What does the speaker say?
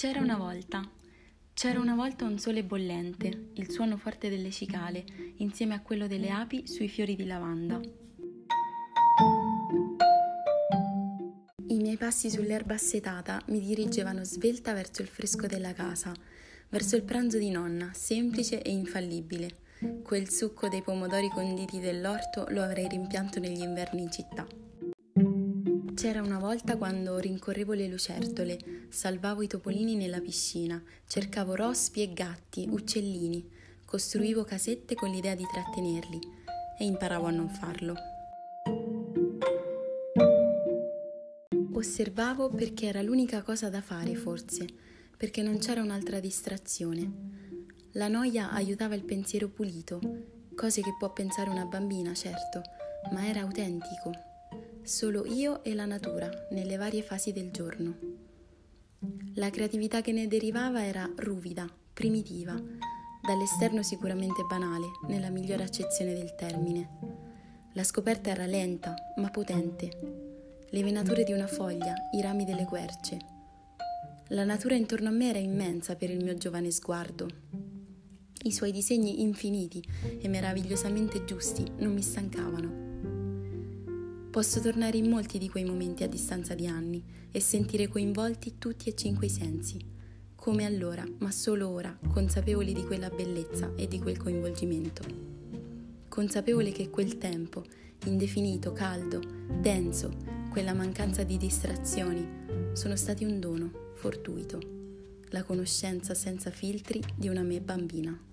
C'era una volta. C'era una volta un sole bollente, il suono forte delle cicale, insieme a quello delle api sui fiori di lavanda. I miei passi sull'erba assetata mi dirigevano svelta verso il fresco della casa, verso il pranzo di nonna, semplice e infallibile. Quel succo dei pomodori conditi dell'orto lo avrei rimpianto negli inverni in città. C'era una volta quando rincorrevo le lucertole, salvavo i topolini nella piscina, cercavo rospi e gatti, uccellini, costruivo casette con l'idea di trattenerli e imparavo a non farlo. Osservavo perché era l'unica cosa da fare, forse, perché non c'era un'altra distrazione. La noia aiutava il pensiero pulito, cose che può pensare una bambina, certo, ma era autentico, solo io e la natura nelle varie fasi del giorno. La creatività che ne derivava era ruvida, primitiva, dall'esterno sicuramente banale, nella migliore accezione del termine. La scoperta era lenta, ma potente. Le venature di una foglia, i rami delle querce. La natura intorno a me era immensa per il mio giovane sguardo. I suoi disegni infiniti e meravigliosamente giusti non mi stancavano. Posso tornare in molti di quei momenti a distanza di anni e sentire coinvolti tutti e cinque i sensi, come allora, ma solo ora, consapevoli di quella bellezza e di quel coinvolgimento. Consapevole che quel tempo, indefinito, caldo, denso, quella mancanza di distrazioni, sono stati un dono fortuito, la conoscenza senza filtri di una me bambina.